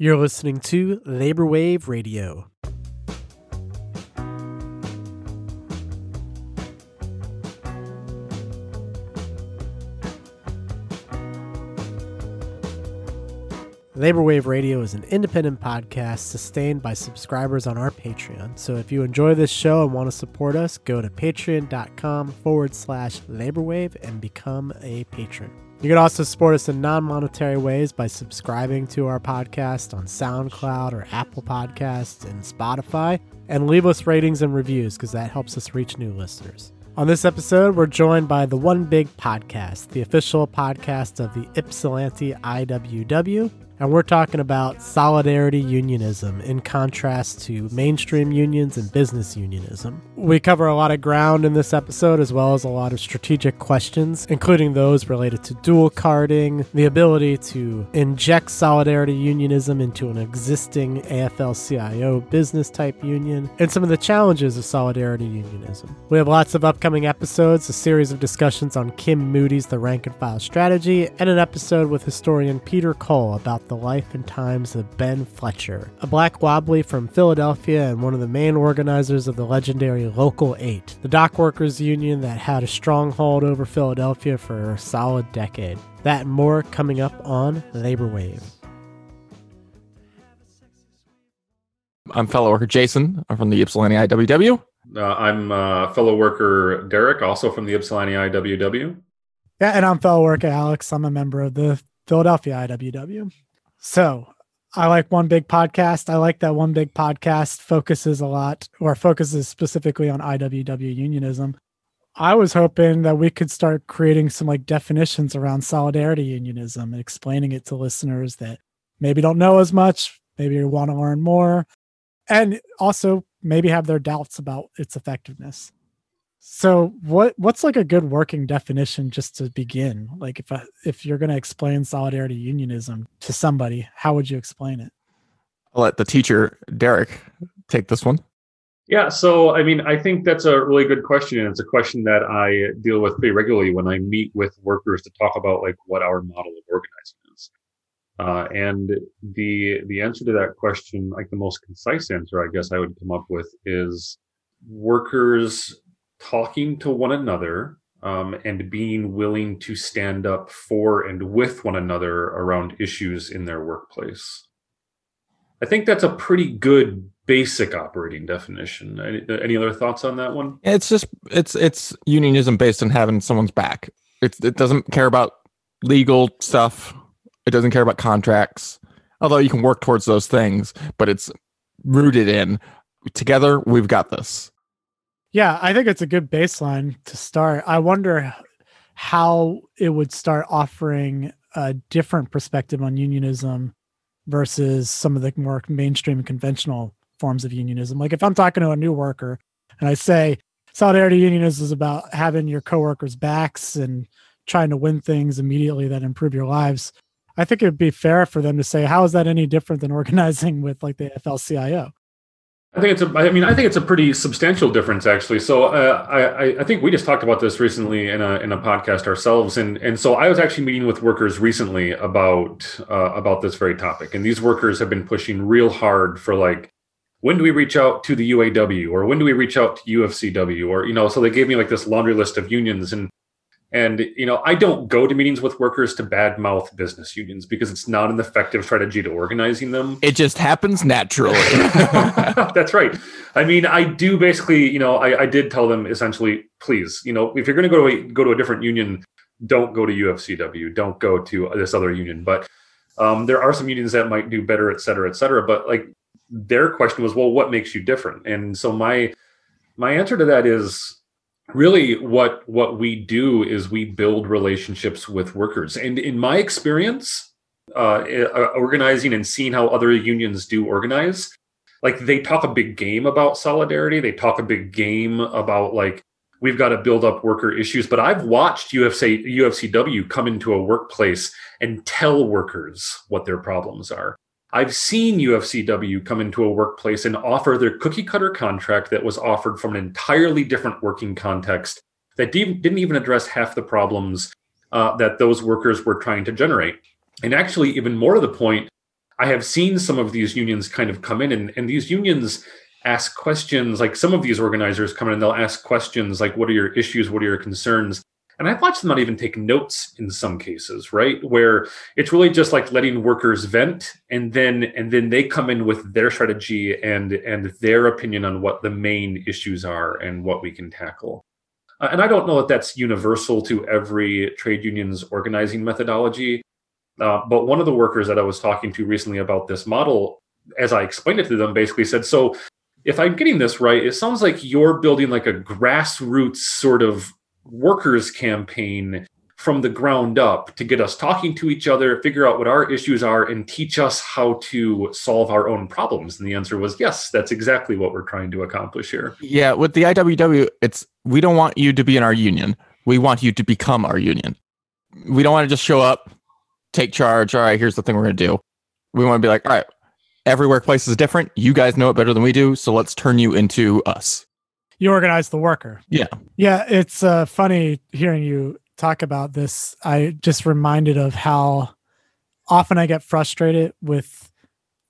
You're listening to Labor Wave Radio. Labor Wave Radio is an independent podcast sustained by subscribers on our Patreon. So if you enjoy this show and want to support us, go to patreon.com forward slash laborwave and become a patron. You can also support us in non monetary ways by subscribing to our podcast on SoundCloud or Apple Podcasts and Spotify, and leave us ratings and reviews because that helps us reach new listeners. On this episode, we're joined by the One Big Podcast, the official podcast of the Ypsilanti IWW, and we're talking about solidarity unionism in contrast to mainstream unions and business unionism. We cover a lot of ground in this episode, as well as a lot of strategic questions, including those related to dual carding, the ability to inject solidarity unionism into an existing AFL CIO business type union, and some of the challenges of solidarity unionism. We have lots of upcoming episodes, a series of discussions on Kim Moody's The Rank and File Strategy, and an episode with historian Peter Cole about the life and times of Ben Fletcher, a black wobbly from Philadelphia and one of the main organizers of the legendary Local 8, the dock workers union that had a stronghold over Philadelphia for a solid decade. That and more coming up on Labor Wave. I'm fellow worker Jason. I'm from the Ypsilanti IWW. Uh, I'm uh, fellow worker Derek, also from the Ypsilanti IWW. Yeah, and I'm fellow worker Alex. I'm a member of the Philadelphia IWW. So I like one big podcast. I like that one big podcast focuses a lot or focuses specifically on IWW unionism. I was hoping that we could start creating some like definitions around solidarity unionism and explaining it to listeners that maybe don't know as much, maybe want to learn more, and also maybe have their doubts about its effectiveness. So what what's like a good working definition just to begin? Like if if you're going to explain solidarity unionism to somebody, how would you explain it? I'll let the teacher Derek take this one. Yeah, so I mean, I think that's a really good question, and it's a question that I deal with pretty regularly when I meet with workers to talk about like what our model of organizing is. Uh, and the the answer to that question, like the most concise answer, I guess I would come up with, is workers talking to one another um, and being willing to stand up for and with one another around issues in their workplace. I think that's a pretty good basic operating definition. Any, any other thoughts on that one? It's just it's it's unionism based on having someone's back. It's, it doesn't care about legal stuff. It doesn't care about contracts. Although you can work towards those things, but it's rooted in together we've got this. Yeah, I think it's a good baseline to start. I wonder how it would start offering a different perspective on unionism versus some of the more mainstream conventional forms of unionism. Like if I'm talking to a new worker and I say solidarity unionism is about having your coworkers' backs and trying to win things immediately that improve your lives, I think it would be fair for them to say, how is that any different than organizing with like the AFL-CIO? I think it's a. I mean, I think it's a pretty substantial difference, actually. So, uh, I, I think we just talked about this recently in a in a podcast ourselves, and and so I was actually meeting with workers recently about uh, about this very topic, and these workers have been pushing real hard for like, when do we reach out to the UAW, or when do we reach out to UFCW, or you know, so they gave me like this laundry list of unions, and and you know, I don't go to meetings with workers to badmouth business unions because it's not an effective strategy to organizing them. It just happens naturally. That's right. I mean, I do basically, you know, I, I did tell them essentially, please, you know, if you're going to go to a, go to a different union, don't go to UFCW, don't go to this other union. But um, there are some unions that might do better, et cetera, et cetera. But like their question was, well, what makes you different? And so my my answer to that is really what what we do is we build relationships with workers. And in my experience uh, uh, organizing and seeing how other unions do organize like they talk a big game about solidarity. They talk a big game about like we've got to build up worker issues. But i've watched ufc ufcw come into a workplace and tell workers what their problems are I've seen UFCW come into a workplace and offer their cookie cutter contract that was offered from an entirely different working context that didn't even address half the problems uh, that those workers were trying to generate. And actually, even more to the point, I have seen some of these unions kind of come in, and, and these unions ask questions. Like some of these organizers come in and they'll ask questions like, "What are your issues? What are your concerns?" And I've watched them not even take notes in some cases, right? Where it's really just like letting workers vent, and then and then they come in with their strategy and and their opinion on what the main issues are and what we can tackle. Uh, and I don't know that that's universal to every trade union's organizing methodology. Uh, but one of the workers that I was talking to recently about this model, as I explained it to them, basically said, So if I'm getting this right, it sounds like you're building like a grassroots sort of workers campaign from the ground up to get us talking to each other, figure out what our issues are, and teach us how to solve our own problems. And the answer was yes, that's exactly what we're trying to accomplish here. Yeah, with the IWW, it's we don't want you to be in our union. We want you to become our union. We don't want to just show up, take charge. All right, here's the thing we're going to do. We want to be like, all right, every workplace is different. You guys know it better than we do. So let's turn you into us. You organize the worker. Yeah. Yeah. It's uh, funny hearing you talk about this. I just reminded of how often I get frustrated with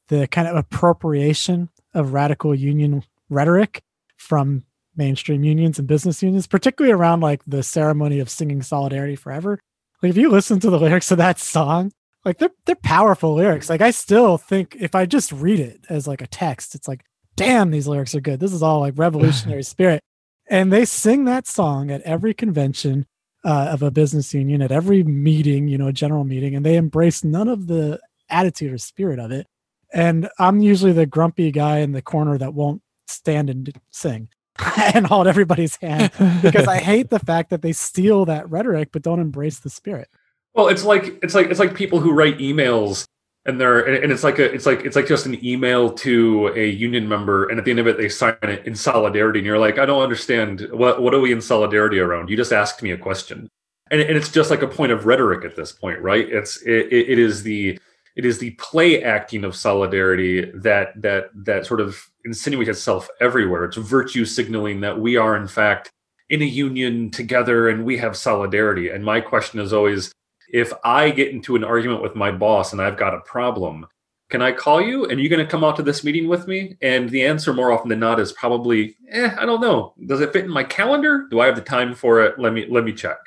the kind of appropriation of radical union rhetoric from mainstream unions and business unions, particularly around like the ceremony of singing solidarity forever. Like if you listen to the lyrics of that song, like they're they're powerful lyrics. Like I still think if I just read it as like a text, it's like, damn, these lyrics are good. This is all like revolutionary spirit. And they sing that song at every convention uh, of a business union, at every meeting, you know, a general meeting, and they embrace none of the attitude or spirit of it. And I'm usually the grumpy guy in the corner that won't stand and sing and hold everybody's hand because I hate the fact that they steal that rhetoric but don't embrace the spirit. Well, it's like it's like it's like people who write emails and they're and it's like a it's like it's like just an email to a union member and at the end of it they sign it in solidarity and you're like I don't understand what what are we in solidarity around? You just asked me a question. And, and it's just like a point of rhetoric at this point, right? It's it, it is the it is the play acting of solidarity that that that sort of insinuates itself everywhere. It's virtue signaling that we are in fact in a union together and we have solidarity. And my question is always if I get into an argument with my boss and I've got a problem, can I call you and you're going to come out to this meeting with me? And the answer more often than not is probably, eh, I don't know. Does it fit in my calendar? Do I have the time for it? Let me let me check.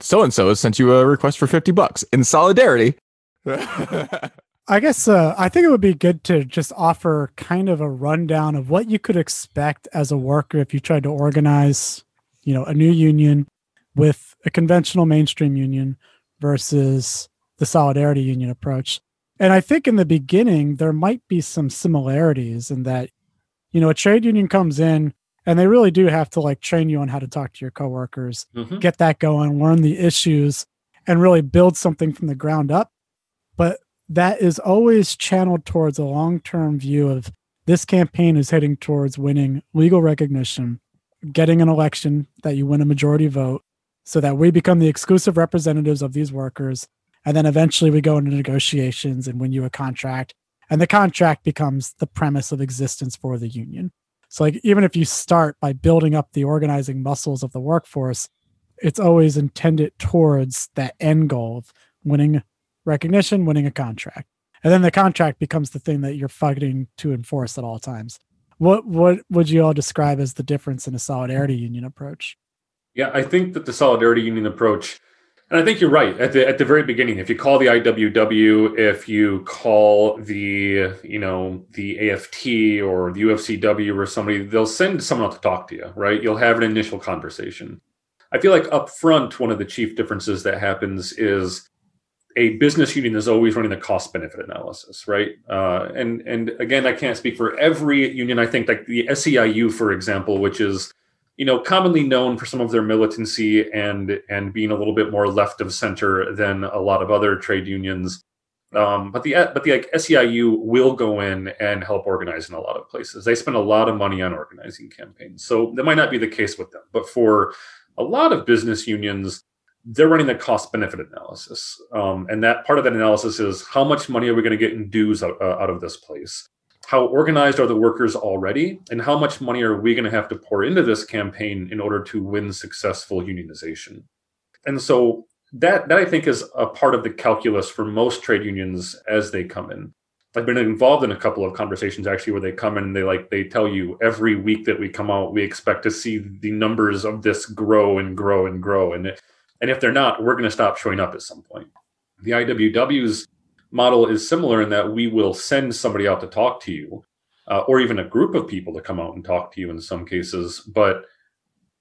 So and so has sent you a request for 50 bucks in solidarity. I guess uh, I think it would be good to just offer kind of a rundown of what you could expect as a worker if you tried to organize, you know, a new union with a conventional mainstream union versus the solidarity union approach. And I think in the beginning there might be some similarities in that, you know, a trade union comes in and they really do have to like train you on how to talk to your coworkers, mm-hmm. get that going, learn the issues, and really build something from the ground up but that is always channeled towards a long term view of this campaign is heading towards winning legal recognition, getting an election that you win a majority vote so that we become the exclusive representatives of these workers. And then eventually we go into negotiations and win you a contract. And the contract becomes the premise of existence for the union. So, like, even if you start by building up the organizing muscles of the workforce, it's always intended towards that end goal of winning recognition, winning a contract. And then the contract becomes the thing that you're fighting to enforce at all times. What what would you all describe as the difference in a solidarity union approach? Yeah, I think that the solidarity union approach, and I think you're right at the at the very beginning. If you call the IWW, if you call the you know the AFT or the UFCW or somebody, they'll send someone out to talk to you. Right? You'll have an initial conversation. I feel like up front, one of the chief differences that happens is a business union is always running a cost benefit analysis, right? Uh, and and again, I can't speak for every union. I think like the SEIU, for example, which is you know commonly known for some of their militancy and and being a little bit more left of center than a lot of other trade unions. Um, but the but the like, SEIU will go in and help organize in a lot of places. They spend a lot of money on organizing campaigns, so that might not be the case with them. But for a lot of business unions, they're running the cost benefit analysis. Um, and that part of that analysis is how much money are we going to get in dues out, uh, out of this place? How organized are the workers already? And how much money are we going to have to pour into this campaign in order to win successful unionization? And so that, that I think is a part of the calculus for most trade unions as they come in. I've been involved in a couple of conversations actually where they come in and they like they tell you every week that we come out we expect to see the numbers of this grow and grow and grow and and if they're not we're going to stop showing up at some point. The IWW's model is similar in that we will send somebody out to talk to you uh, or even a group of people to come out and talk to you in some cases but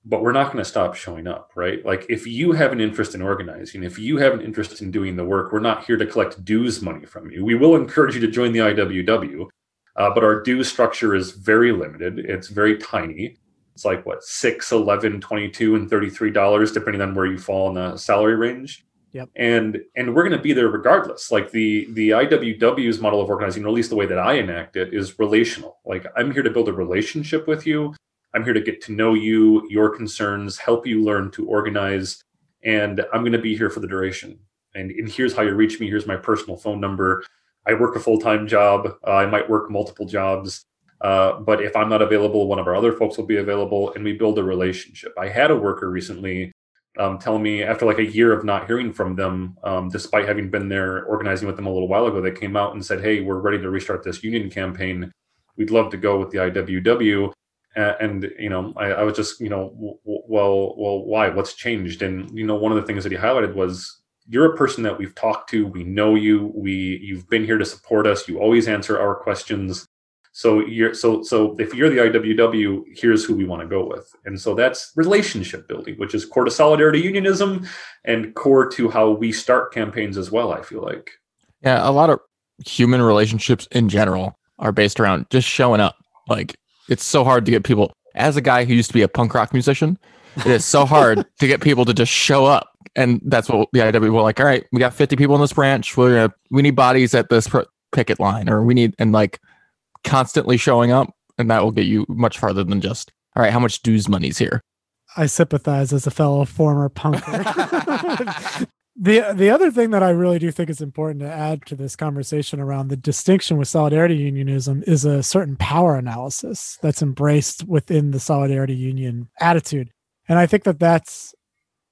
but we're not going to stop showing up, right? Like if you have an interest in organizing, if you have an interest in doing the work, we're not here to collect dues money from you. We will encourage you to join the IWW, uh, but our dues structure is very limited. It's very tiny. It's like what, 6, 11, 22, and $33, depending on where you fall in the salary range. Yep. And and we're going to be there regardless. Like the the IWW's model of organizing, or at least the way that I enact it, is relational. Like I'm here to build a relationship with you I'm here to get to know you, your concerns, help you learn to organize, and I'm going to be here for the duration. And, and here's how you reach me. Here's my personal phone number. I work a full time job. Uh, I might work multiple jobs. Uh, but if I'm not available, one of our other folks will be available, and we build a relationship. I had a worker recently um, tell me after like a year of not hearing from them, um, despite having been there organizing with them a little while ago, they came out and said, "Hey, we're ready to restart this union campaign. We'd love to go with the IWW." and you know I, I, was just you know w- well well why? What's changed? And you know one of the things that he highlighted was you're a person that we've talked to. We know you. We you've been here to support us. You always answer our questions so you're so so if you're the iww here's who we want to go with and so that's relationship building which is core to solidarity unionism and core to how we start campaigns as well i feel like yeah a lot of human relationships in general are based around just showing up like it's so hard to get people. As a guy who used to be a punk rock musician, it is so hard to get people to just show up. And that's what the IW were like. All right, we got 50 people in this branch. We're gonna, we need bodies at this picket line, or we need and like constantly showing up, and that will get you much farther than just all right. How much dues money's here? I sympathize as a fellow former punker. the the other thing that I really do think is important to add to this conversation around the distinction with solidarity unionism is a certain power analysis that's embraced within the solidarity union attitude. And I think that that's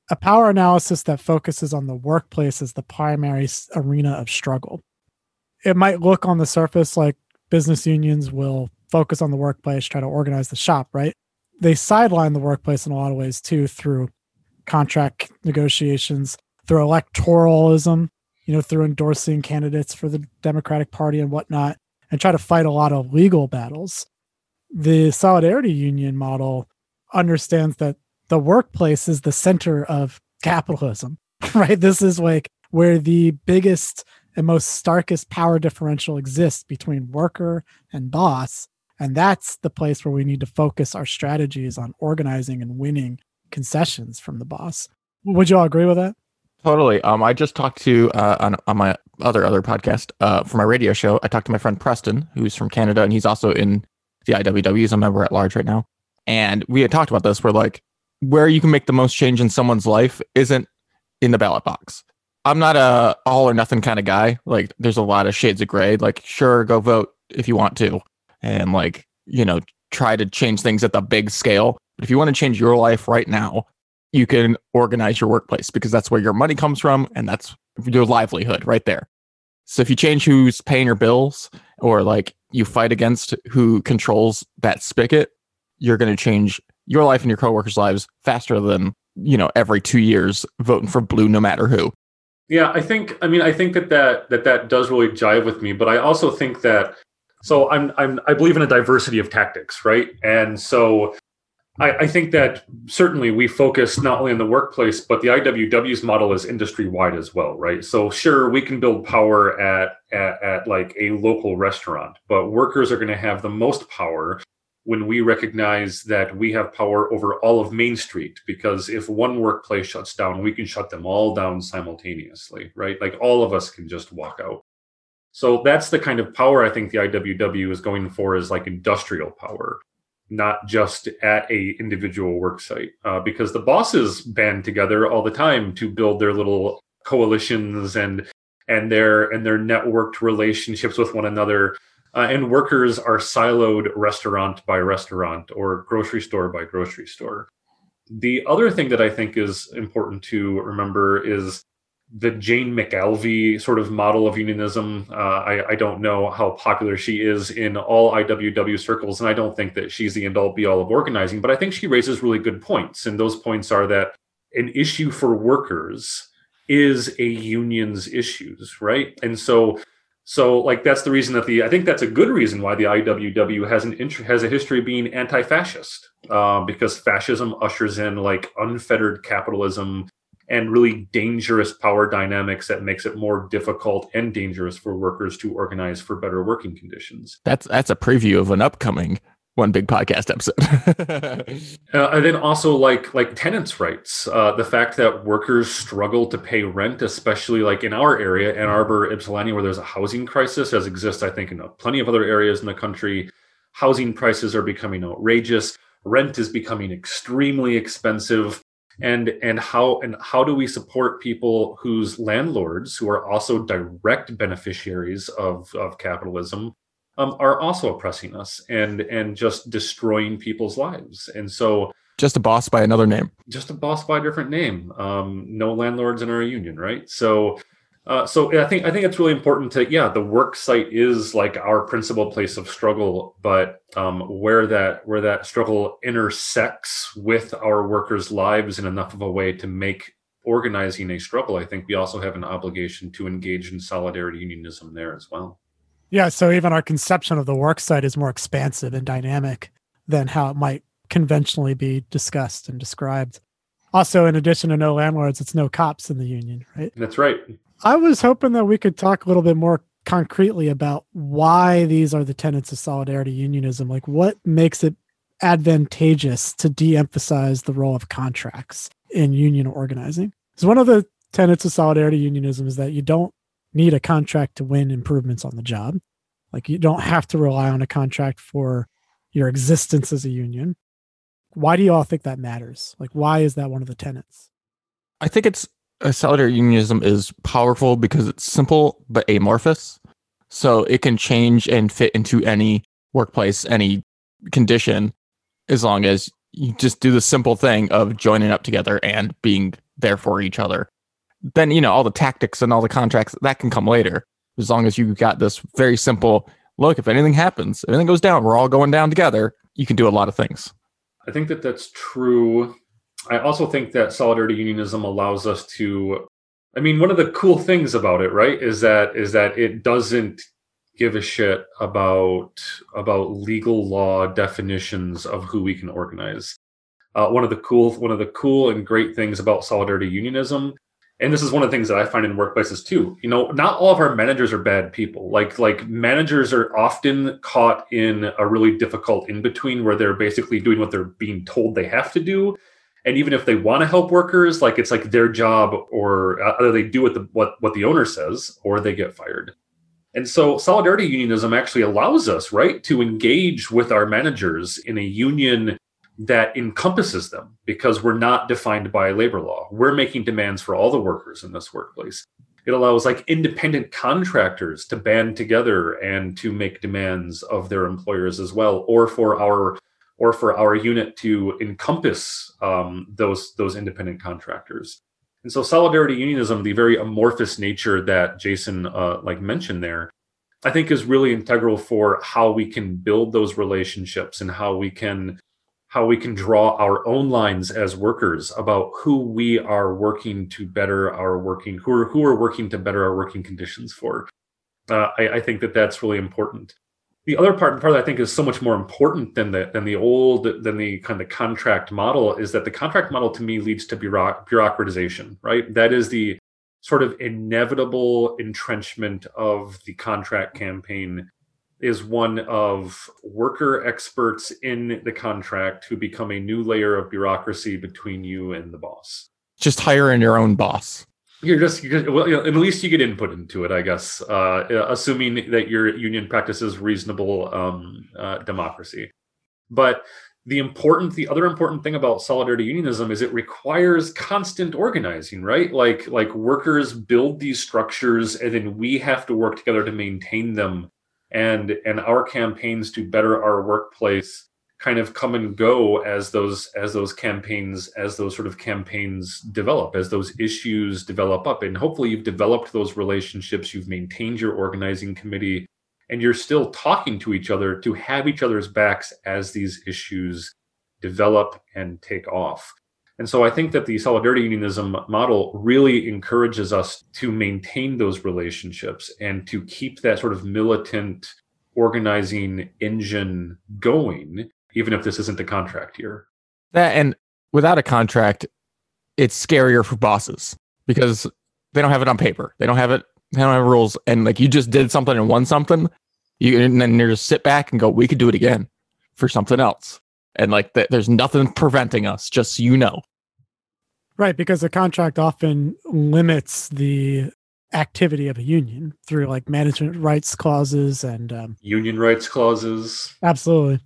a power analysis that focuses on the workplace as the primary arena of struggle. It might look on the surface like business unions will focus on the workplace, try to organize the shop, right? They sideline the workplace in a lot of ways too through contract negotiations through electoralism, you know, through endorsing candidates for the Democratic Party and whatnot, and try to fight a lot of legal battles. The Solidarity Union model understands that the workplace is the center of capitalism, right? This is like where the biggest and most starkest power differential exists between worker and boss. And that's the place where we need to focus our strategies on organizing and winning concessions from the boss. Would you all agree with that? Totally. Um, I just talked to uh, on, on my other other podcast uh, for my radio show. I talked to my friend Preston, who's from Canada, and he's also in the IWW. He's a member at large right now. And we had talked about this. Where like where you can make the most change in someone's life isn't in the ballot box. I'm not a all or nothing kind of guy. Like there's a lot of shades of gray. Like sure, go vote if you want to, and like you know try to change things at the big scale. But if you want to change your life right now, you can organize your workplace because that's where your money comes from and that's your livelihood right there. So if you change who's paying your bills or like you fight against who controls that spigot, you're going to change your life and your coworkers' lives faster than, you know, every 2 years voting for blue no matter who. Yeah, I think I mean I think that that that that does really jive with me, but I also think that so I'm I'm I believe in a diversity of tactics, right? And so I, I, think that certainly we focus not only on the workplace, but the IWW's model is industry wide as well, right? So sure, we can build power at, at, at like a local restaurant, but workers are going to have the most power when we recognize that we have power over all of Main Street. Because if one workplace shuts down, we can shut them all down simultaneously, right? Like all of us can just walk out. So that's the kind of power I think the IWW is going for is like industrial power not just at a individual work site uh, because the bosses band together all the time to build their little coalitions and and their and their networked relationships with one another uh, and workers are siloed restaurant by restaurant or grocery store by grocery store the other thing that i think is important to remember is the Jane McAlevey sort of model of unionism. Uh, I, I, don't know how popular she is in all IWW circles, and I don't think that she's the end all be all of organizing, but I think she raises really good points. And those points are that an issue for workers is a union's issues, right? And so so like that's the reason that the I think that's a good reason why the IWW has an int- has a history of being anti-fascist uh, because fascism ushers in like unfettered capitalism and really dangerous power dynamics that makes it more difficult and dangerous for workers to organize for better working conditions. That's that's a preview of an upcoming one big podcast episode. uh, and then also like like tenants' rights, uh, the fact that workers struggle to pay rent, especially like in our area, Ann Arbor, Ypsilanti, where there's a housing crisis, as exists I think in plenty of other areas in the country. Housing prices are becoming outrageous. Rent is becoming extremely expensive and and how and how do we support people whose landlords who are also direct beneficiaries of of capitalism um, are also oppressing us and and just destroying people's lives. And so just a boss by another name. Just a boss by a different name. Um, no landlords in our union right? So uh, so I think I think it's really important to yeah the work site is like our principal place of struggle, but um, where that where that struggle intersects with our workers' lives in enough of a way to make organizing a struggle, I think we also have an obligation to engage in solidarity unionism there as well. Yeah, so even our conception of the work site is more expansive and dynamic than how it might conventionally be discussed and described. Also, in addition to no landlords, it's no cops in the union, right? That's right. I was hoping that we could talk a little bit more concretely about why these are the tenets of solidarity unionism. Like, what makes it advantageous to de emphasize the role of contracts in union organizing? Because one of the tenets of solidarity unionism is that you don't need a contract to win improvements on the job. Like, you don't have to rely on a contract for your existence as a union. Why do you all think that matters? Like, why is that one of the tenets? I think it's a solidarity unionism is powerful because it's simple but amorphous. So it can change and fit into any workplace, any condition, as long as you just do the simple thing of joining up together and being there for each other. Then, you know, all the tactics and all the contracts that can come later, as long as you got this very simple look, if anything happens, if anything goes down, we're all going down together. You can do a lot of things. I think that that's true I also think that solidarity unionism allows us to I mean one of the cool things about it, right, is that is that it doesn't give a shit about about legal law definitions of who we can organize. Uh, one of the cool one of the cool and great things about solidarity unionism and this is one of the things that I find in workplaces too. You know, not all of our managers are bad people. Like like managers are often caught in a really difficult in between where they're basically doing what they're being told they have to do and even if they want to help workers like it's like their job or uh, either they do what the what, what the owner says or they get fired and so solidarity unionism actually allows us right to engage with our managers in a union that encompasses them because we're not defined by labor law we're making demands for all the workers in this workplace it allows like independent contractors to band together and to make demands of their employers as well or for our or for our unit to encompass um, those those independent contractors. And so solidarity unionism, the very amorphous nature that Jason uh, like mentioned there, I think is really integral for how we can build those relationships and how we can how we can draw our own lines as workers about who we are working to better our working who are who are working to better our working conditions for. Uh, I, I think that that's really important the other part, part that I think is so much more important than the than the old than the kind of contract model is that the contract model to me leads to bureaucratization, right? That is the sort of inevitable entrenchment of the contract campaign is one of worker experts in the contract who become a new layer of bureaucracy between you and the boss. Just hiring your own boss you're just, you're, well, you know, at least you get input into it, I guess, uh, assuming that your union practices reasonable um, uh, democracy. But the important, the other important thing about solidarity unionism is it requires constant organizing, right? Like, like workers build these structures, and then we have to work together to maintain them. And and our campaigns to better our workplace kind of come and go as those as those campaigns as those sort of campaigns develop as those issues develop up. And hopefully you've developed those relationships you've maintained your organizing committee and you're still talking to each other to have each other's backs as these issues develop and take off and so i think that the solidarity unionism model really encourages us to maintain those relationships and to keep that sort of militant organizing engine going even if this isn't a contract year. That and without a contract, it's scarier for bosses because they don't have it on paper. They don't have it. They don't have rules. And like you just did something and won something, you and then you just sit back and go, we could do it again for something else. And like th- there's nothing preventing us, just so you know. Right, because the contract often limits the activity of a union through like management rights clauses and um, union rights clauses. Absolutely.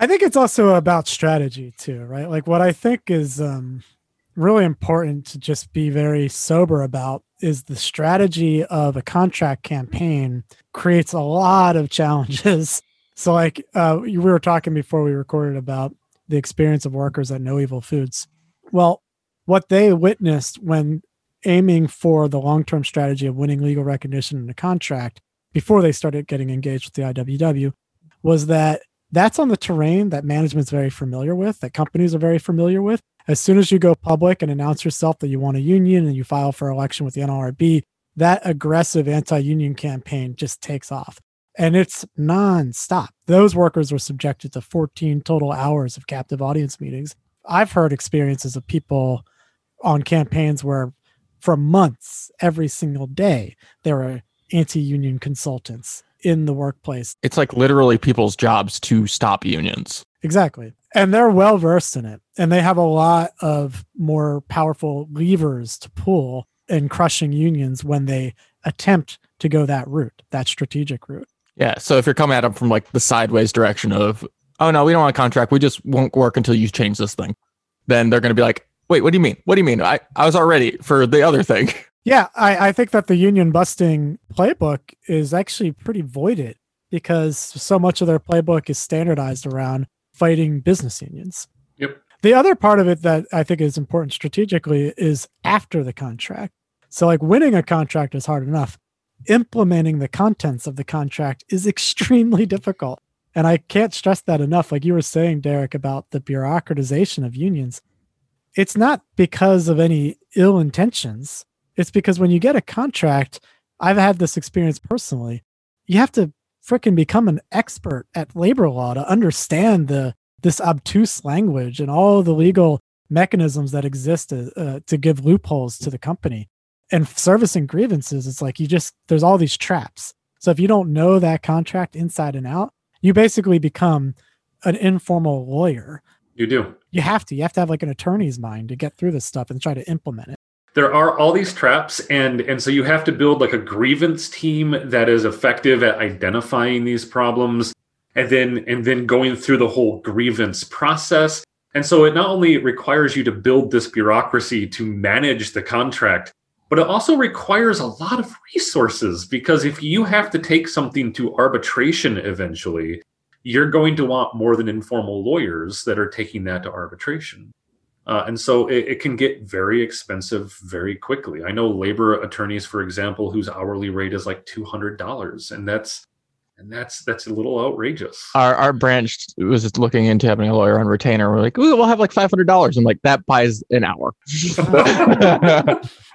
I think it's also about strategy too, right? Like what I think is um, really important to just be very sober about is the strategy of a contract campaign creates a lot of challenges. So, like uh, we were talking before we recorded about the experience of workers at No Evil Foods. Well, what they witnessed when aiming for the long term strategy of winning legal recognition in a contract before they started getting engaged with the IWW was that that's on the terrain that management's very familiar with, that companies are very familiar with. As soon as you go public and announce yourself that you want a union and you file for election with the NLRB, that aggressive anti-union campaign just takes off. And it's nonstop. Those workers were subjected to 14 total hours of captive audience meetings. I've heard experiences of people on campaigns where for months, every single day, there are anti-union consultants in the workplace. It's like literally people's jobs to stop unions. Exactly. And they're well versed in it. And they have a lot of more powerful levers to pull in crushing unions when they attempt to go that route, that strategic route. Yeah. So if you're coming at them from like the sideways direction of, oh no, we don't want a contract. We just won't work until you change this thing. Then they're going to be like, wait, what do you mean? What do you mean? I, I was already for the other thing. Yeah, I, I think that the union busting playbook is actually pretty voided because so much of their playbook is standardized around fighting business unions. Yep. The other part of it that I think is important strategically is after the contract. So, like winning a contract is hard enough. Implementing the contents of the contract is extremely difficult. And I can't stress that enough. Like you were saying, Derek, about the bureaucratization of unions. It's not because of any ill intentions it's because when you get a contract, I've had this experience personally. You have to freaking become an expert at labor law to understand the this obtuse language and all the legal mechanisms that exist to, uh, to give loopholes to the company. And servicing grievances, it's like you just there's all these traps. So if you don't know that contract inside and out, you basically become an informal lawyer. You do. You have to. You have to have like an attorney's mind to get through this stuff and try to implement it there are all these traps and and so you have to build like a grievance team that is effective at identifying these problems and then and then going through the whole grievance process and so it not only requires you to build this bureaucracy to manage the contract but it also requires a lot of resources because if you have to take something to arbitration eventually you're going to want more than informal lawyers that are taking that to arbitration uh, and so it, it, can get very expensive very quickly. I know labor attorneys, for example, whose hourly rate is like two hundred dollars, and that's and that's that's a little outrageous. Our our branch was just looking into having a lawyer on retainer. We're like, we'll have like five hundred dollars. I'm like, that buys an hour.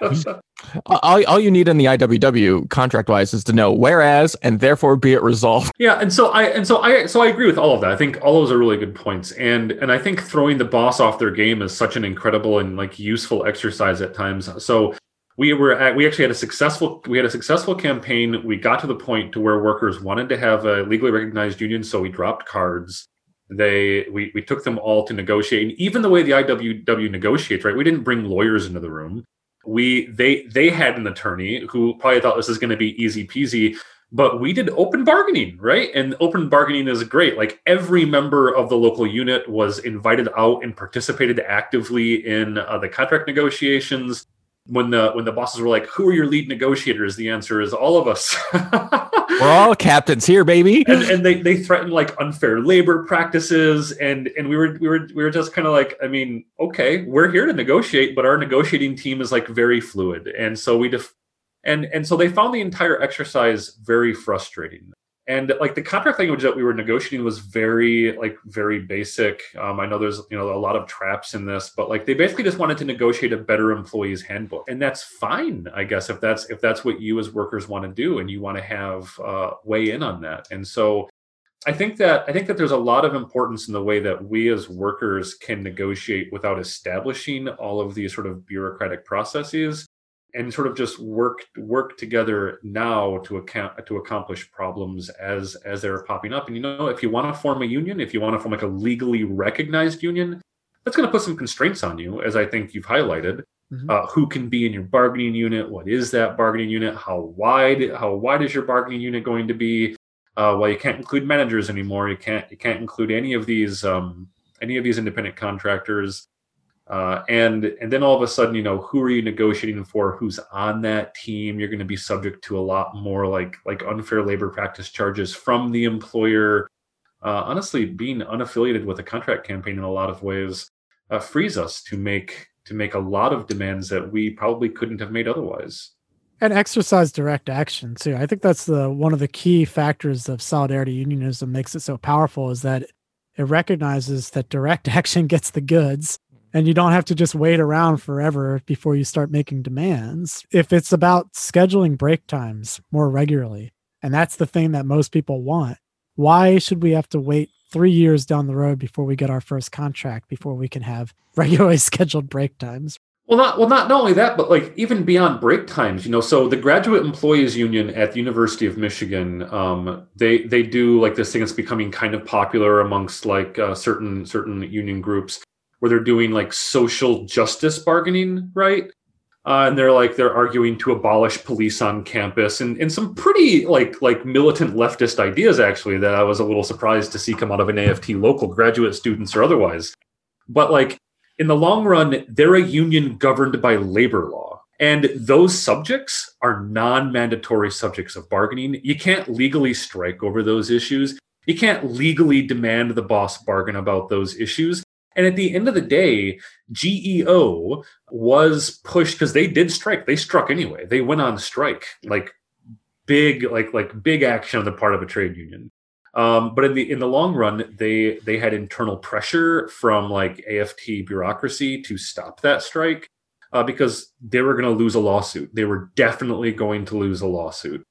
all, all you need in the IWW contract wise is to know whereas and therefore be it resolved. Yeah, and so I and so I so I agree with all of that. I think all those are really good points, and and I think throwing the boss off their game is such an incredible and like useful exercise at times. So we were at, we actually had a successful we had a successful campaign. We got to the point to where workers wanted to have a legally recognized union so we dropped cards. They we, we took them all to negotiate. And even the way the iww negotiates right we didn't bring lawyers into the room. We they they had an attorney who probably thought this is going to be easy peasy but we did open bargaining right? And open bargaining is great. Like every member of the local unit was invited out and participated actively in uh, the contract negotiations when the when the bosses were like, "Who are your lead negotiators?" The answer is all of us. We're all captains here, baby. and, and they they threatened like unfair labor practices, and and we were we were we were just kind of like, I mean, okay, we're here to negotiate, but our negotiating team is like very fluid, and so we def- and and so they found the entire exercise very frustrating and like the contract language that we were negotiating was very like very basic. Um, i know there's you know a lot of traps in this but like they basically just wanted to negotiate a better employee's handbook. And that's fine i guess if that's if that's what you as workers want to do and you want to have uh, weigh in on that. And so i think that i think that there's a lot of importance in the way that we as workers can negotiate without establishing all of these sort of bureaucratic processes and sort of just work work together now to account to accomplish problems as as they're popping up. And you know, if you want to form a union, if you want to form like a legally recognized union, that's going to put some constraints on you, as I think you've highlighted. Mm-hmm. Uh, who can be in your bargaining unit? What is that bargaining unit? How wide? How wide is your bargaining unit going to be? Uh, well, you can't include managers anymore. You can't you can't include any of these um, any of these independent contractors. Uh, and and then all of a sudden, you know, who are you negotiating for? Who's on that team? You're going to be subject to a lot more like like unfair labor practice charges from the employer. Uh, honestly, being unaffiliated with a contract campaign in a lot of ways uh, frees us to make to make a lot of demands that we probably couldn't have made otherwise. And exercise direct action too. I think that's the one of the key factors of solidarity unionism makes it so powerful is that it recognizes that direct action gets the goods and you don't have to just wait around forever before you start making demands. If it's about scheduling break times more regularly, and that's the thing that most people want, why should we have to wait three years down the road before we get our first contract before we can have regularly scheduled break times? Well, not well, not not only that, but like even beyond break times, you know. So the Graduate Employees Union at the University of Michigan, um, they they do like this thing that's becoming kind of popular amongst like uh, certain certain union groups where they're doing like social justice bargaining, right? Uh, and they're like they're arguing to abolish police on campus and, and some pretty like like militant leftist ideas actually that I was a little surprised to see come out of an AFT local graduate students or otherwise. But like in the long run, they're a union governed by labor law. And those subjects are non-mandatory subjects of bargaining. You can't legally strike over those issues. You can't legally demand the boss bargain about those issues. And at the end of the day, GEO was pushed because they did strike. They struck anyway. They went on strike, like big, like like big action on the part of a trade union. Um, but in the in the long run, they they had internal pressure from like AFT bureaucracy to stop that strike uh, because they were going to lose a lawsuit. They were definitely going to lose a lawsuit.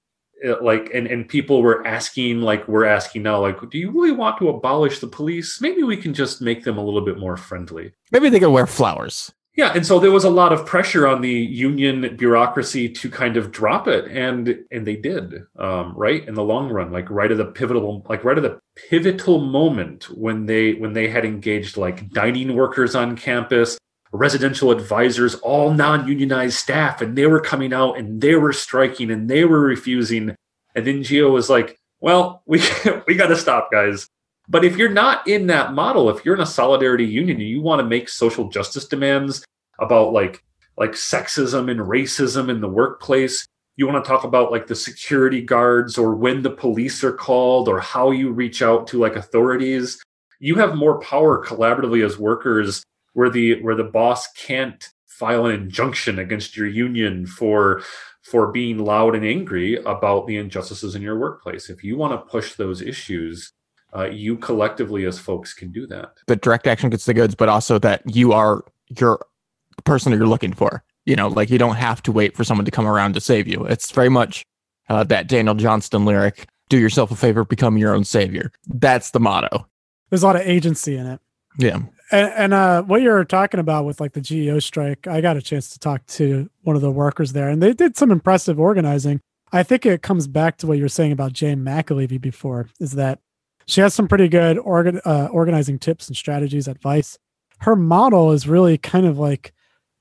Uh, like and and people were asking like we're asking now like do you really want to abolish the police? Maybe we can just make them a little bit more friendly. Maybe they can wear flowers. Yeah and so there was a lot of pressure on the union bureaucracy to kind of drop it and and they did um, right in the long run like right at the pivotal like right at the pivotal moment when they when they had engaged like dining workers on campus residential advisors, all non unionized staff, and they were coming out and they were striking and they were refusing. And then Geo was like, well, we, we got to stop, guys. But if you're not in that model, if you're in a solidarity union and you want to make social justice demands about like like sexism and racism in the workplace, you want to talk about like the security guards or when the police are called or how you reach out to like authorities, you have more power collaboratively as workers where the where the boss can't file an injunction against your union for for being loud and angry about the injustices in your workplace. If you want to push those issues, uh, you collectively as folks can do that. The direct action gets the goods, but also that you are your person that you're looking for. You know, like you don't have to wait for someone to come around to save you. It's very much uh, that Daniel Johnston lyric: "Do yourself a favor, become your own savior." That's the motto. There's a lot of agency in it. Yeah. And, and uh, what you're talking about with like the GEO strike, I got a chance to talk to one of the workers there, and they did some impressive organizing. I think it comes back to what you were saying about Jane McAlevey before, is that she has some pretty good organ, uh, organizing tips and strategies, advice. Her model is really kind of like,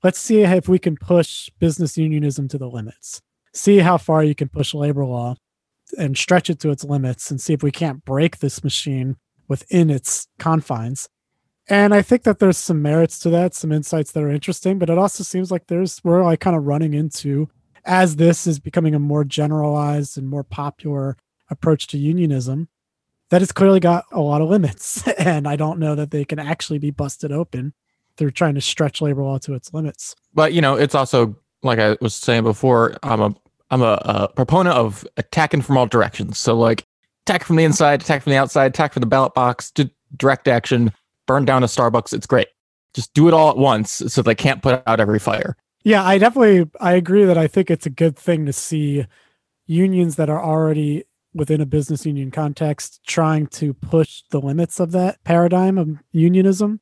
let's see if we can push business unionism to the limits, see how far you can push labor law and stretch it to its limits, and see if we can't break this machine within its confines And I think that there's some merits to that, some insights that are interesting, but it also seems like there's we're like kind of running into as this is becoming a more generalized and more popular approach to unionism, that it's clearly got a lot of limits. And I don't know that they can actually be busted open. They're trying to stretch labor law to its limits. But you know, it's also like I was saying before, I'm a I'm a, a proponent of attacking from all directions. So like attack from the inside, attack from the outside, attack from the ballot box, direct action, burn down a Starbucks. It's great. Just do it all at once so they can't put out every fire. Yeah, I definitely I agree that I think it's a good thing to see unions that are already within a business union context trying to push the limits of that paradigm of unionism.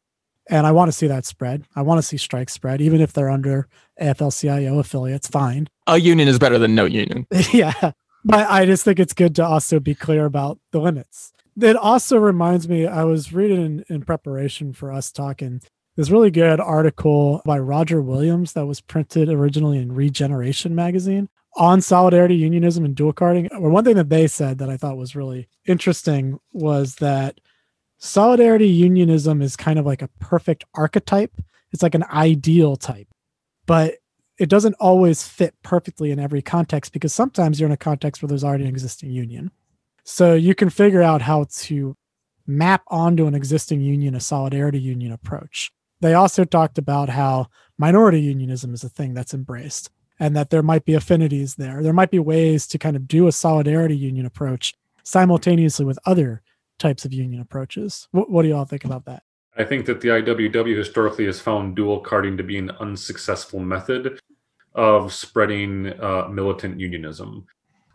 And I want to see that spread. I want to see strikes spread, even if they're under AFL-CIO affiliates, fine. A union is better than no union. yeah. But I just think it's good to also be clear about the limits. It also reminds me, I was reading in, in preparation for us talking this really good article by Roger Williams that was printed originally in Regeneration magazine on solidarity, unionism, and dual carding. One thing that they said that I thought was really interesting was that solidarity unionism is kind of like a perfect archetype. It's like an ideal type, but it doesn't always fit perfectly in every context because sometimes you're in a context where there's already an existing union. So you can figure out how to map onto an existing union a solidarity union approach. They also talked about how minority unionism is a thing that's embraced and that there might be affinities there. There might be ways to kind of do a solidarity union approach simultaneously with other types of union approaches. What, what do you all think about that? I think that the IWW historically has found dual carding to be an unsuccessful method of spreading uh, militant unionism.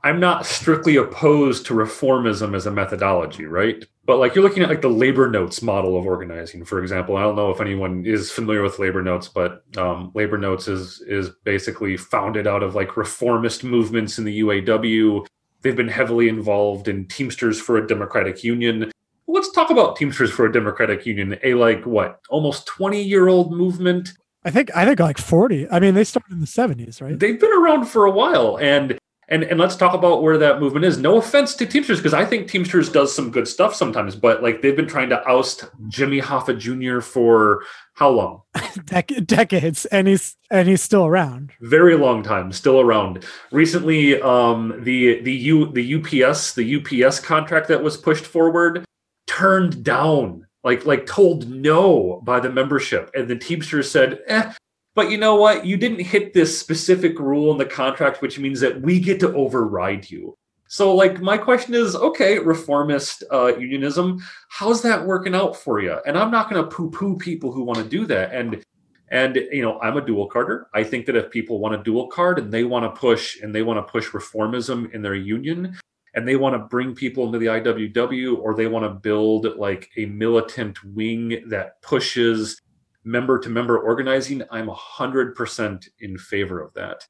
I'm not strictly opposed to reformism as a methodology, right? But like you're looking at like the labor notes model of organizing, for example. I don't know if anyone is familiar with labor notes, but um, labor notes is is basically founded out of like reformist movements in the UAW. They've been heavily involved in Teamsters for a Democratic Union. Let's talk about Teamsters for a Democratic Union, a like what almost 20 year old movement. I think I think like 40. I mean, they started in the 70s, right? They've been around for a while, and and and let's talk about where that movement is. No offense to Teamsters, because I think Teamsters does some good stuff sometimes, but like they've been trying to oust Jimmy Hoffa Jr. for how long? Dec- decades, and he's and he's still around. Very long time, still around. Recently, um, the the U the UPS the UPS contract that was pushed forward turned down like like told no by the membership and the teamsters said eh, but you know what? You didn't hit this specific rule in the contract, which means that we get to override you. So, like, my question is okay, reformist uh, unionism, how's that working out for you? And I'm not going to poo poo people who want to do that. And and you know, I'm a dual carder. I think that if people want a dual card and they want to push and they want to push reformism in their union, and they want to bring people into the IWW, or they want to build like a militant wing that pushes member to member organizing, I'm 100% in favor of that.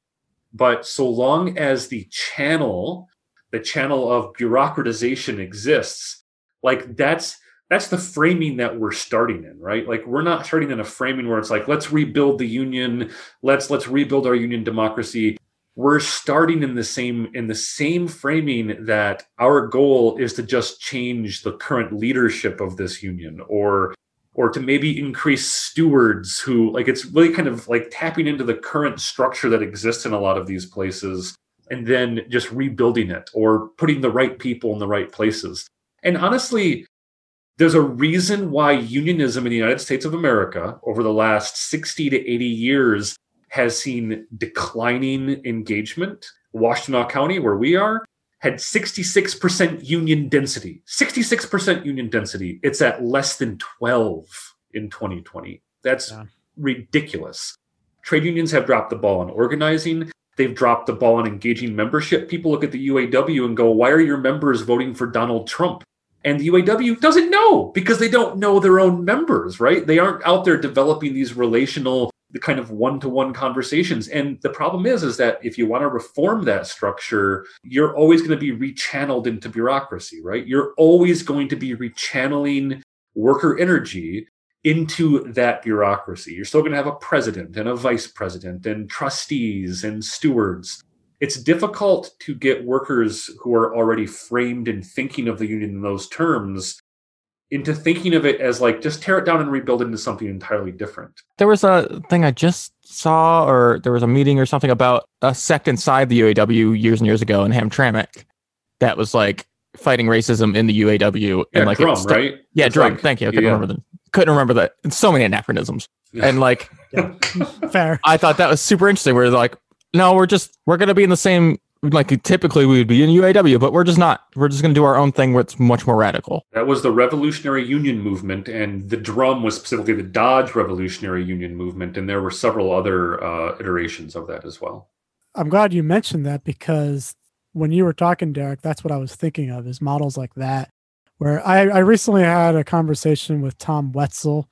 But so long as the channel, the channel of bureaucratization exists, like that's that's the framing that we're starting in right like we're not starting in a framing where it's like let's rebuild the union let's let's rebuild our union democracy we're starting in the same in the same framing that our goal is to just change the current leadership of this union or or to maybe increase stewards who like it's really kind of like tapping into the current structure that exists in a lot of these places and then just rebuilding it or putting the right people in the right places. And honestly, there's a reason why unionism in the United States of America over the last 60 to 80 years has seen declining engagement. Washtenaw County, where we are, had 66% union density. 66% union density. It's at less than 12 in 2020. That's yeah. ridiculous. Trade unions have dropped the ball on organizing. They've dropped the ball on engaging membership. People look at the UAW and go, why are your members voting for Donald Trump? And the UAW doesn't know because they don't know their own members, right? They aren't out there developing these relational the kind of one-to-one conversations. And the problem is is that if you want to reform that structure you're always going to be rechanneled into bureaucracy right? You're always going to be rechanneling worker energy into that bureaucracy. You're still going to have a president and a vice president and trustees and stewards. It's difficult to get workers who are already framed in thinking of the union in those terms into thinking of it as like just tear it down and rebuild it into something entirely different. There was a thing I just saw, or there was a meeting or something about a sect inside the UAW years and years ago in Hamtramck that was like fighting racism in the UAW Yeah, and like Drum, it's- right? Yeah, It's drum. like- Thank you. I couldn't yeah. remember the couldn't remember that. It's so many anachronisms. And like Fair. I thought that was super interesting. Where they're like, no, we're just we're gonna be in the same like typically we would be in UAW, but we're just not. We're just gonna do our own thing where it's much more radical. That was the Revolutionary Union movement, and the drum was specifically the Dodge Revolutionary Union movement, and there were several other uh, iterations of that as well. I'm glad you mentioned that because when you were talking, Derek, that's what I was thinking of is models like that. Where I, I recently had a conversation with Tom Wetzel,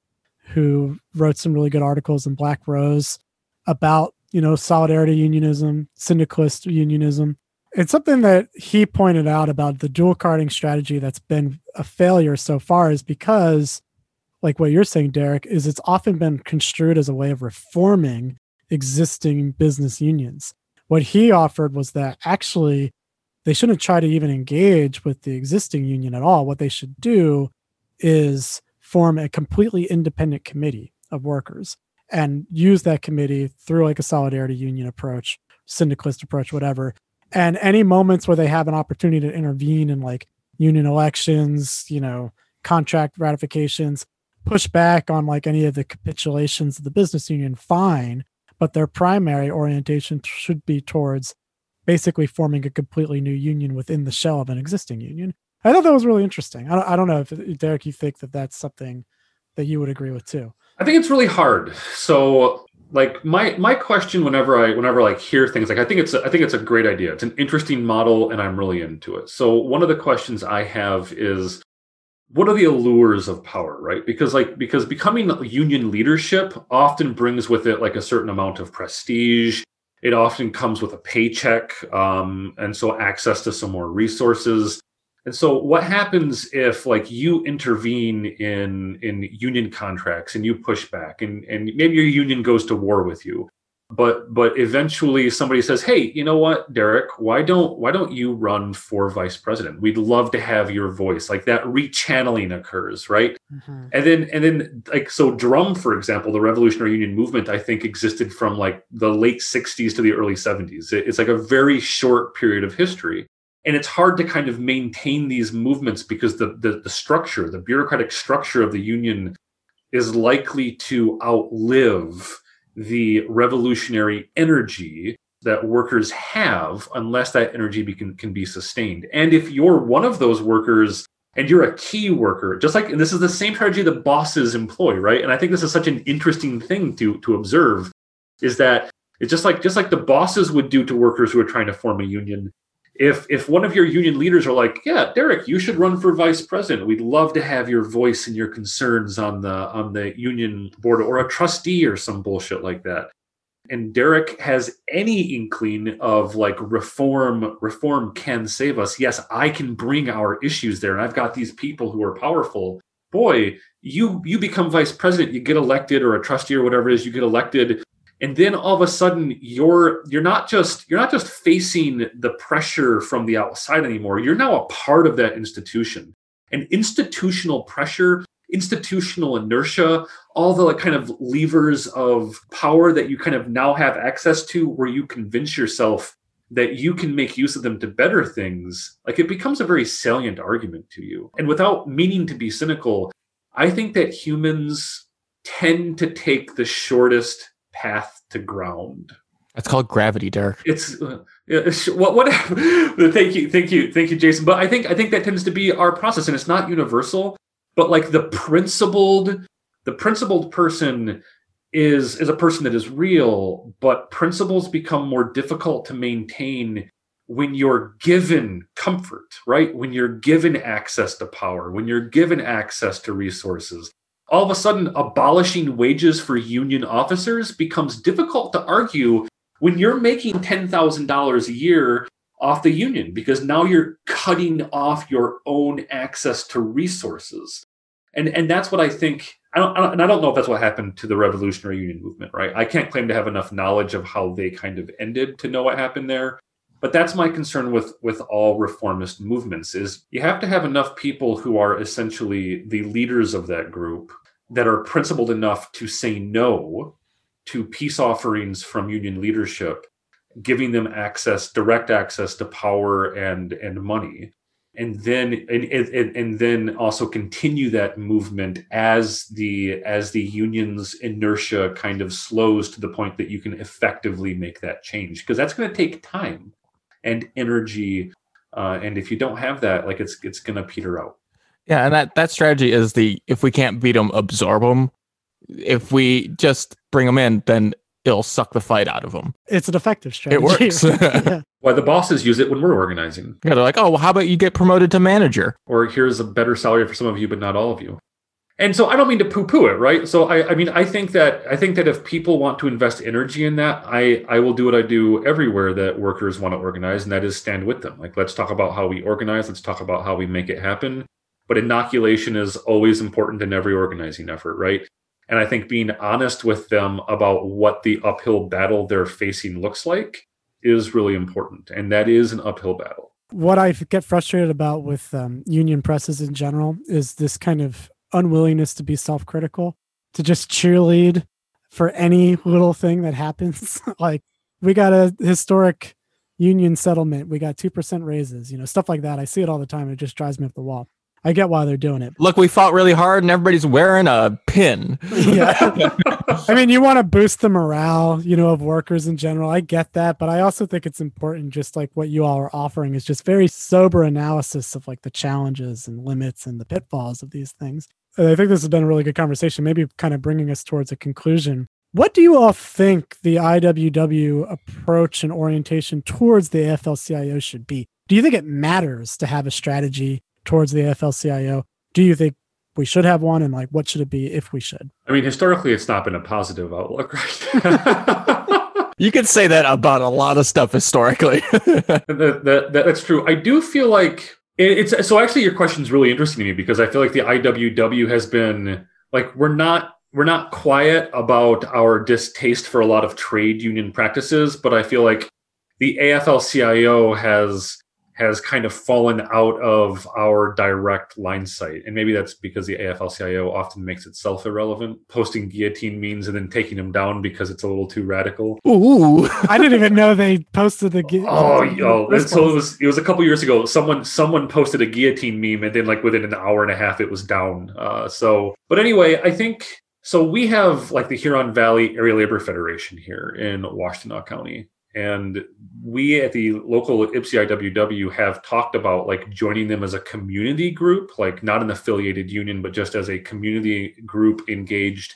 who wrote some really good articles in Black Rose about, you know, solidarity unionism, syndicalist unionism. It's something that he pointed out about the dual carding strategy that's been a failure so far is because, like what you're saying, Derek, is it's often been construed as a way of reforming existing business unions what he offered was that actually they shouldn't try to even engage with the existing union at all. What they should do is form a completely independent committee of workers and use that committee through like a solidarity union approach, syndicalist approach, whatever. And any moments where they have an opportunity to intervene in like union elections, you know, contract ratifications, push back on like any of the capitulations of the business union, fine but their primary orientation should be towards basically forming a completely new union within the shell of an existing union. I thought that was really interesting. I don't, I don't know if Derek, you think that that's something that you would agree with too. I think it's really hard. So, like my my question whenever I whenever I like hear things like I think it's a, I think it's a great idea. It's an interesting model, and I'm really into it. So one of the questions I have is what are the allures of power right because like because becoming union leadership often brings with it like a certain amount of prestige it often comes with a paycheck um, and so access to some more resources and so what happens if like you intervene in in union contracts and you push back and and maybe your union goes to war with you but but eventually somebody says hey you know what derek why don't why don't you run for vice president? We'd love to have your voice. Like that rechanneling occurs right? Mm-hmm. and then and then like so drum for example the revolutionary union movement i think existed from like the late 60s to the early 70s it's like a very short period of history and it's hard to kind of maintain these movements because the the, the structure the bureaucratic structure of the union is likely to outlive the revolutionary energy that workers have unless that energy be, can, can be sustained. And if you're one of those workers and you're a key worker, just like and this is the same strategy that bosses employ, right? And I think this is such an interesting thing to to observe is that it's just like just like the bosses would do to workers who are trying to form a union. If if one of your union leaders are like, yeah, Derek, you should run for vice president. We'd love to have your voice and your concerns on the on the union board or a trustee or some bullshit like that and Derek has any inkling of like reform, reform can save us. Yes, I can bring our issues there, and I've got these people who are powerful. Boy, you you become vice president, you get elected, or a trustee or whatever it is, you get elected, and then all of a sudden you're you're not just you're not just facing the pressure from the outside anymore. You're now a part of that institution, and institutional pressure institutional inertia, all the like kind of levers of power that you kind of now have access to where you convince yourself that you can make use of them to better things, like it becomes a very salient argument to you. And without meaning to be cynical, I think that humans tend to take the shortest path to ground. That's called gravity, Derek. It's uh, what what thank you thank you thank you Jason but I think I think that tends to be our process and it's not universal but like the principled the principled person is is a person that is real but principles become more difficult to maintain when you're given comfort right when you're given access to power when you're given access to resources all of a sudden abolishing wages for union officers becomes difficult to argue when you're making $10,000 a year off the union because now you're cutting off your own access to resources and and that's what I think. I don't, I don't, and I don't know if that's what happened to the Revolutionary Union movement, right? I can't claim to have enough knowledge of how they kind of ended to know what happened there. But that's my concern with with all reformist movements is you have to have enough people who are essentially the leaders of that group that are principled enough to say no to peace offerings from union leadership, giving them access, direct access to power and and money. And then and, and, and then also continue that movement as the as the union's inertia kind of slows to the point that you can effectively make that change. Because that's going to take time and energy uh, and if you don't have that like it's it's going to peter out yeah and that that strategy is the if we can't beat them absorb them if we just bring them in then it'll suck the fight out of them. It's an effective strategy. It works. yeah. Why the bosses use it when we're organizing. Yeah, they're like, oh, well, how about you get promoted to manager? Or here's a better salary for some of you, but not all of you. And so I don't mean to poo-poo it, right? So I, I mean, I think that I think that if people want to invest energy in that, I, I will do what I do everywhere that workers want to organize, and that is stand with them. Like, let's talk about how we organize. Let's talk about how we make it happen. But inoculation is always important in every organizing effort, right? And I think being honest with them about what the uphill battle they're facing looks like is really important. And that is an uphill battle. What I get frustrated about with um, union presses in general is this kind of unwillingness to be self critical, to just cheerlead for any little thing that happens. like, we got a historic union settlement, we got 2% raises, you know, stuff like that. I see it all the time. It just drives me up the wall. I get why they're doing it. Look, we fought really hard and everybody's wearing a pin. yeah. I mean, you want to boost the morale, you know, of workers in general. I get that, but I also think it's important just like what you all are offering is just very sober analysis of like the challenges and limits and the pitfalls of these things. And I think this has been a really good conversation, maybe kind of bringing us towards a conclusion. What do you all think the IWW approach and orientation towards the AFL-CIO should be? Do you think it matters to have a strategy towards the AFL-CIO. Do you think we should have one, and like what should it be if we should? I mean, historically, it's not been a positive outlook, right? you could say that about a lot of stuff historically. that, that, that, that's true. I do feel like it's so. Actually, your question is really interesting to me because I feel like the IWW has been like we're not we're not quiet about our distaste for a lot of trade union practices, but I feel like the AFL-CIO has has kind of fallen out of our direct line sight. And maybe that's because the AFL CIO often makes itself irrelevant, posting guillotine memes and then taking them down because it's a little too radical. Ooh. I didn't even know they posted the gu- Oh, oh so it was it was a couple years ago. Someone someone posted a guillotine meme and then like within an hour and a half it was down. Uh, so but anyway, I think so we have like the Huron Valley Area Labor Federation here in Washtenaw County and we at the local Ypsi IWW have talked about like joining them as a community group, like not an affiliated union, but just as a community group engaged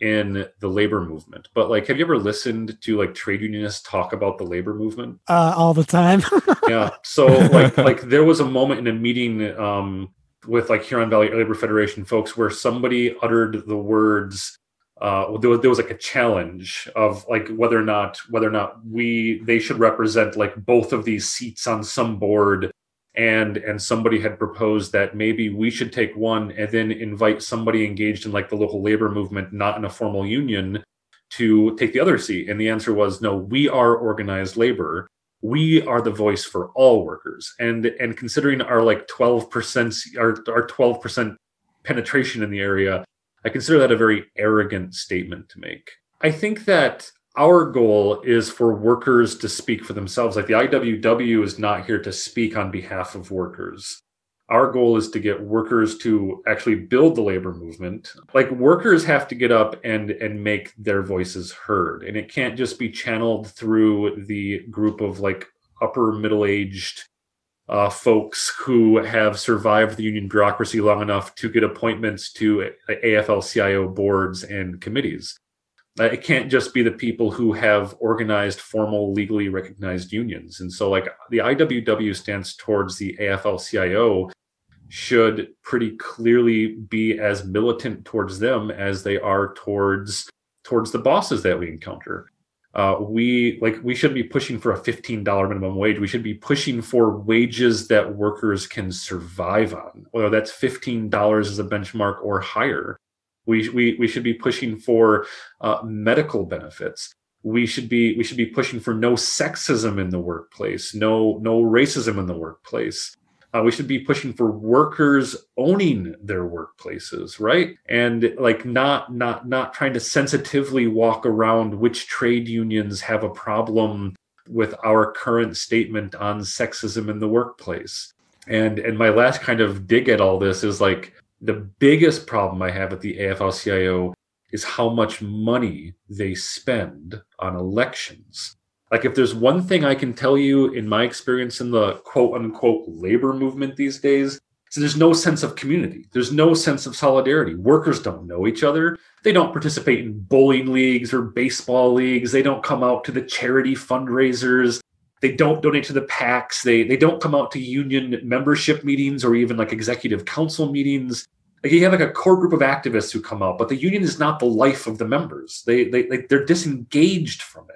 in the labor movement. But like, have you ever listened to like trade unionists talk about the labor movement? Uh, all the time. yeah. So like, like there was a moment in a meeting um, with like Huron Valley Labor Federation folks where somebody uttered the words uh, there was, there was like a challenge of like whether or not whether or not we they should represent like both of these seats on some board and and somebody had proposed that maybe we should take one and then invite somebody engaged in like the local labor movement not in a formal union to take the other seat. And the answer was no we are organized labor. We are the voice for all workers. And and considering our like 12% our, our 12% penetration in the area I consider that a very arrogant statement to make. I think that our goal is for workers to speak for themselves. Like the IWW is not here to speak on behalf of workers. Our goal is to get workers to actually build the labor movement. Like workers have to get up and and make their voices heard, and it can't just be channeled through the group of like upper middle aged uh, folks who have survived the union bureaucracy long enough to get appointments to AFL CIO boards and committees. Uh, it can't just be the people who have organized formal, legally recognized unions. And so, like, the IWW stance towards the AFL CIO should pretty clearly be as militant towards them as they are towards towards the bosses that we encounter uh, we like we should be pushing for a $15 minimum wage. We should be pushing for wages that workers can survive on. Whether that's $15 as a benchmark or higher we, we, we should be pushing for uh, medical benefits. We should be we should be pushing for no sexism in the workplace no no racism in the workplace uh, we should be pushing for workers owning their workplaces right and like not not not trying to sensitively walk around which trade unions have a problem with our current statement on sexism in the workplace and and my last kind of dig at all this is like the biggest problem i have at the afl-cio is how much money they spend on elections. Like, if there's one thing I can tell you in my experience in the quote unquote labor movement these days, so there's no sense of community. There's no sense of solidarity. Workers don't know each other. They don't participate in bowling leagues or baseball leagues. They don't come out to the charity fundraisers. They don't donate to the PACs. They they don't come out to union membership meetings or even like executive council meetings like you have like a core group of activists who come out, but the union is not the life of the members. They they like they're disengaged from it.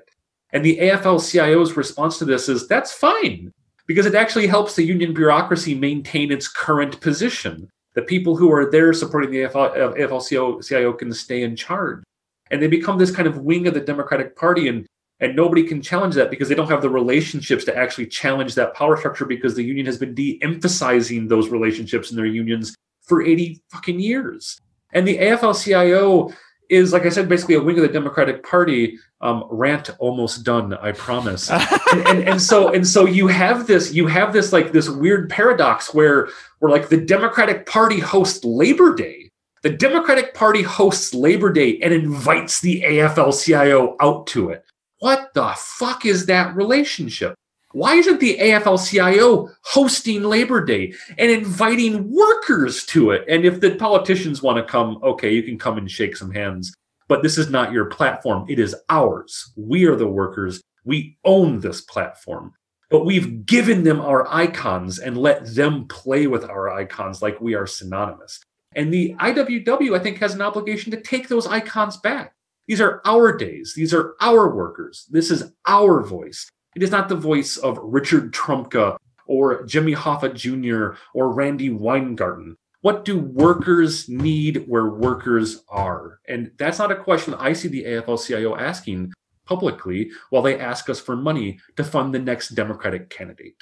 And the AFL-CIO's response to this is that's fine because it actually helps the union bureaucracy maintain its current position. The people who are there supporting the AFL, uh, AFL-CIO can stay in charge, and they become this kind of wing of the Democratic Party, and and nobody can challenge that because they don't have the relationships to actually challenge that power structure because the union has been de-emphasizing those relationships in their unions for 80 fucking years. And the AFL CIO is, like I said, basically a wing of the Democratic Party. Um, rant almost done, I promise. and, and, and so and so you have this you have this like this weird paradox where where like the Democratic Party hosts Labor Day. The Democratic Party hosts Labor Day and invites the AFL CIO out to it. What the fuck is that relationship? Why isn't the AFL CIO hosting Labor Day and inviting workers to it? And if the politicians want to come, okay, you can come and shake some hands. But this is not your platform. It is ours. We are the workers. We own this platform. But we've given them our icons and let them play with our icons like we are synonymous. And the IWW, I think, has an obligation to take those icons back. These are our days. These are our workers. This is our voice. It is not the voice of Richard Trumka or Jimmy Hoffa Jr. or Randi Weingarten. What do workers need where workers are? And that's not a question I see the AFL CIO asking publicly while they ask us for money to fund the next Democratic candidate.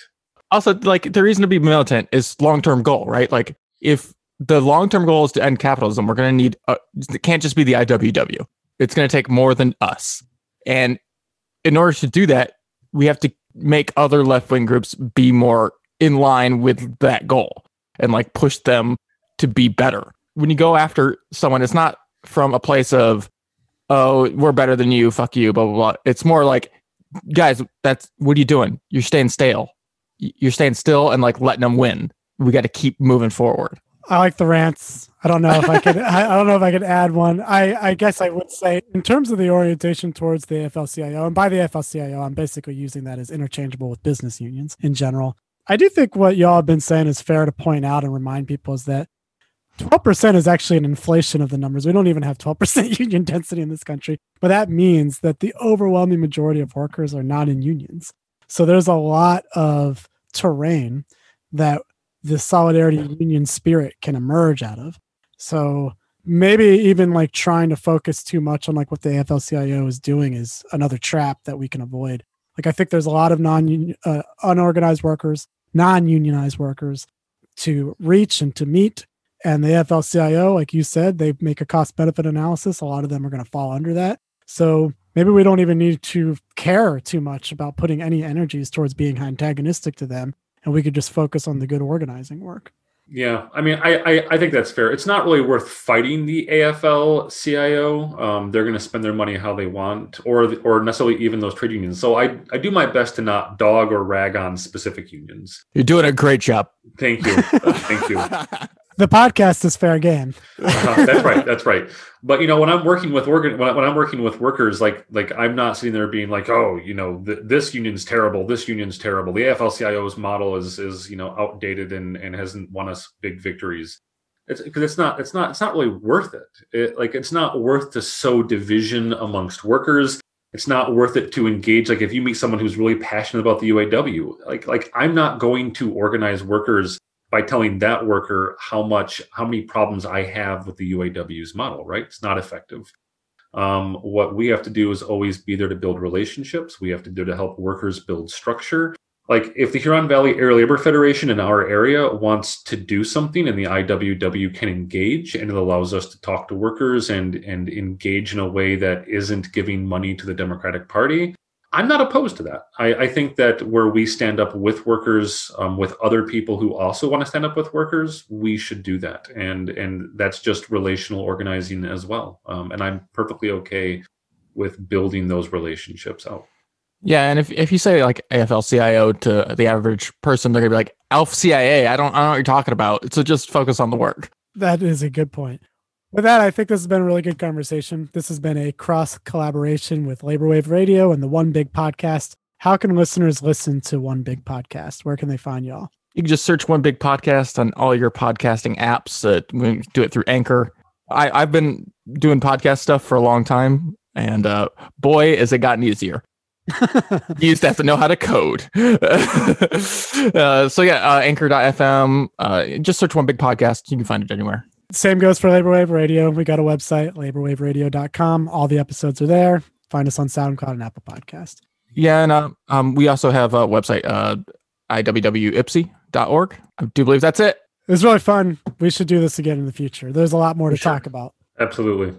Also, like the reason to be militant is long term goal, right? Like if the long term goal is to end capitalism, we're going to need, a, it can't just be the IWW. It's going to take more than us. And in order to do that, we have to make other left wing groups be more in line with that goal and like push them to be better. When you go after someone, it's not from a place of, oh, we're better than you, fuck you, blah, blah, blah. It's more like, guys, that's what are you doing? You're staying stale. You're staying still and like letting them win. We got to keep moving forward. I like the rants. I don't know if I could. I, I, don't know if I could add one. I, I guess I would say in terms of the orientation towards the AFL-CIO, and by the AFL-CIO, I'm basically using that as interchangeable with business unions in general. I do think what y'all have been saying is fair to point out and remind people is that 12% is actually an inflation of the numbers. We don't even have 12% union density in this country, but that means that the overwhelming majority of workers are not in unions. So there's a lot of terrain that the solidarity union spirit can emerge out of. So maybe even like trying to focus too much on like what the AFL-CIO is doing is another trap that we can avoid. Like I think there's a lot of non uh, unorganized workers, non-unionized workers to reach and to meet. And the AFL-CIO, like you said, they make a cost benefit analysis. A lot of them are going to fall under that. So maybe we don't even need to care too much about putting any energies towards being antagonistic to them and we could just focus on the good organizing work. Yeah, I mean, I, I, I think that's fair. It's not really worth fighting the AFL CIO. Um, they're going to spend their money how they want, or or necessarily even those trade unions. So I I do my best to not dog or rag on specific unions. You're doing a great job. Thank you, thank you. the podcast is fair game. uh, that's right. That's right. But you know, when I'm working with organ, when, I, I'm working with workers, like like I'm not sitting there being like, oh, you know, th- this union's terrible. This union's terrible. The AFL-CIO's model is is you know outdated and and hasn't won us big victories. It's because it's not it's not it's not really worth it. it. Like it's not worth to sow division amongst workers. It's not worth it to engage. Like if you meet someone who's really passionate about the UAW, like like I'm not going to organize workers by telling that worker how much how many problems I have with the UAW's model, right? It's not effective. Um, what we have to do is always be there to build relationships. We have to do to help workers build structure. Like if the Huron Valley Area Labor Federation in our area wants to do something and the IWW can engage and it allows us to talk to workers and and engage in a way that isn't giving money to the Democratic Party, I'm not opposed to that. I, I, think that where we stand up with workers, um, with other people who also want to stand up with workers, we should do that, and and that's just relational organizing as well. Um, and I'm perfectly okay with building those relationships out. Yeah, and if, if you say like AFL-CIO to the average person, they're gonna be like ALF-CIA. I don't I don't know what you're talking about. So just focus on the work. That is a good point. With that, I think this has been a really good conversation. This has been a cross collaboration with Labor Wave Radio and the One Big Podcast. How can listeners listen to One Big Podcast? Where can they find y'all? You can just search One Big Podcast on all your podcasting apps. Uh, we do it through Anchor. I, I've been doing podcast stuff for a long time, and uh, boy, has it gotten easier. you used to have to know how to code. uh, so yeah, uh, Anchor.fm. Uh, just search One Big Podcast. You can find it anywhere. Same goes for Labor Wave Radio. We got a website, laborwaveradio.com. All the episodes are there. Find us on SoundCloud and Apple Podcast. Yeah, and uh, um, we also have a website, uh, iwwipsy.org. I do believe that's it. It was really fun. We should do this again in the future. There's a lot more to sure. talk about. Absolutely.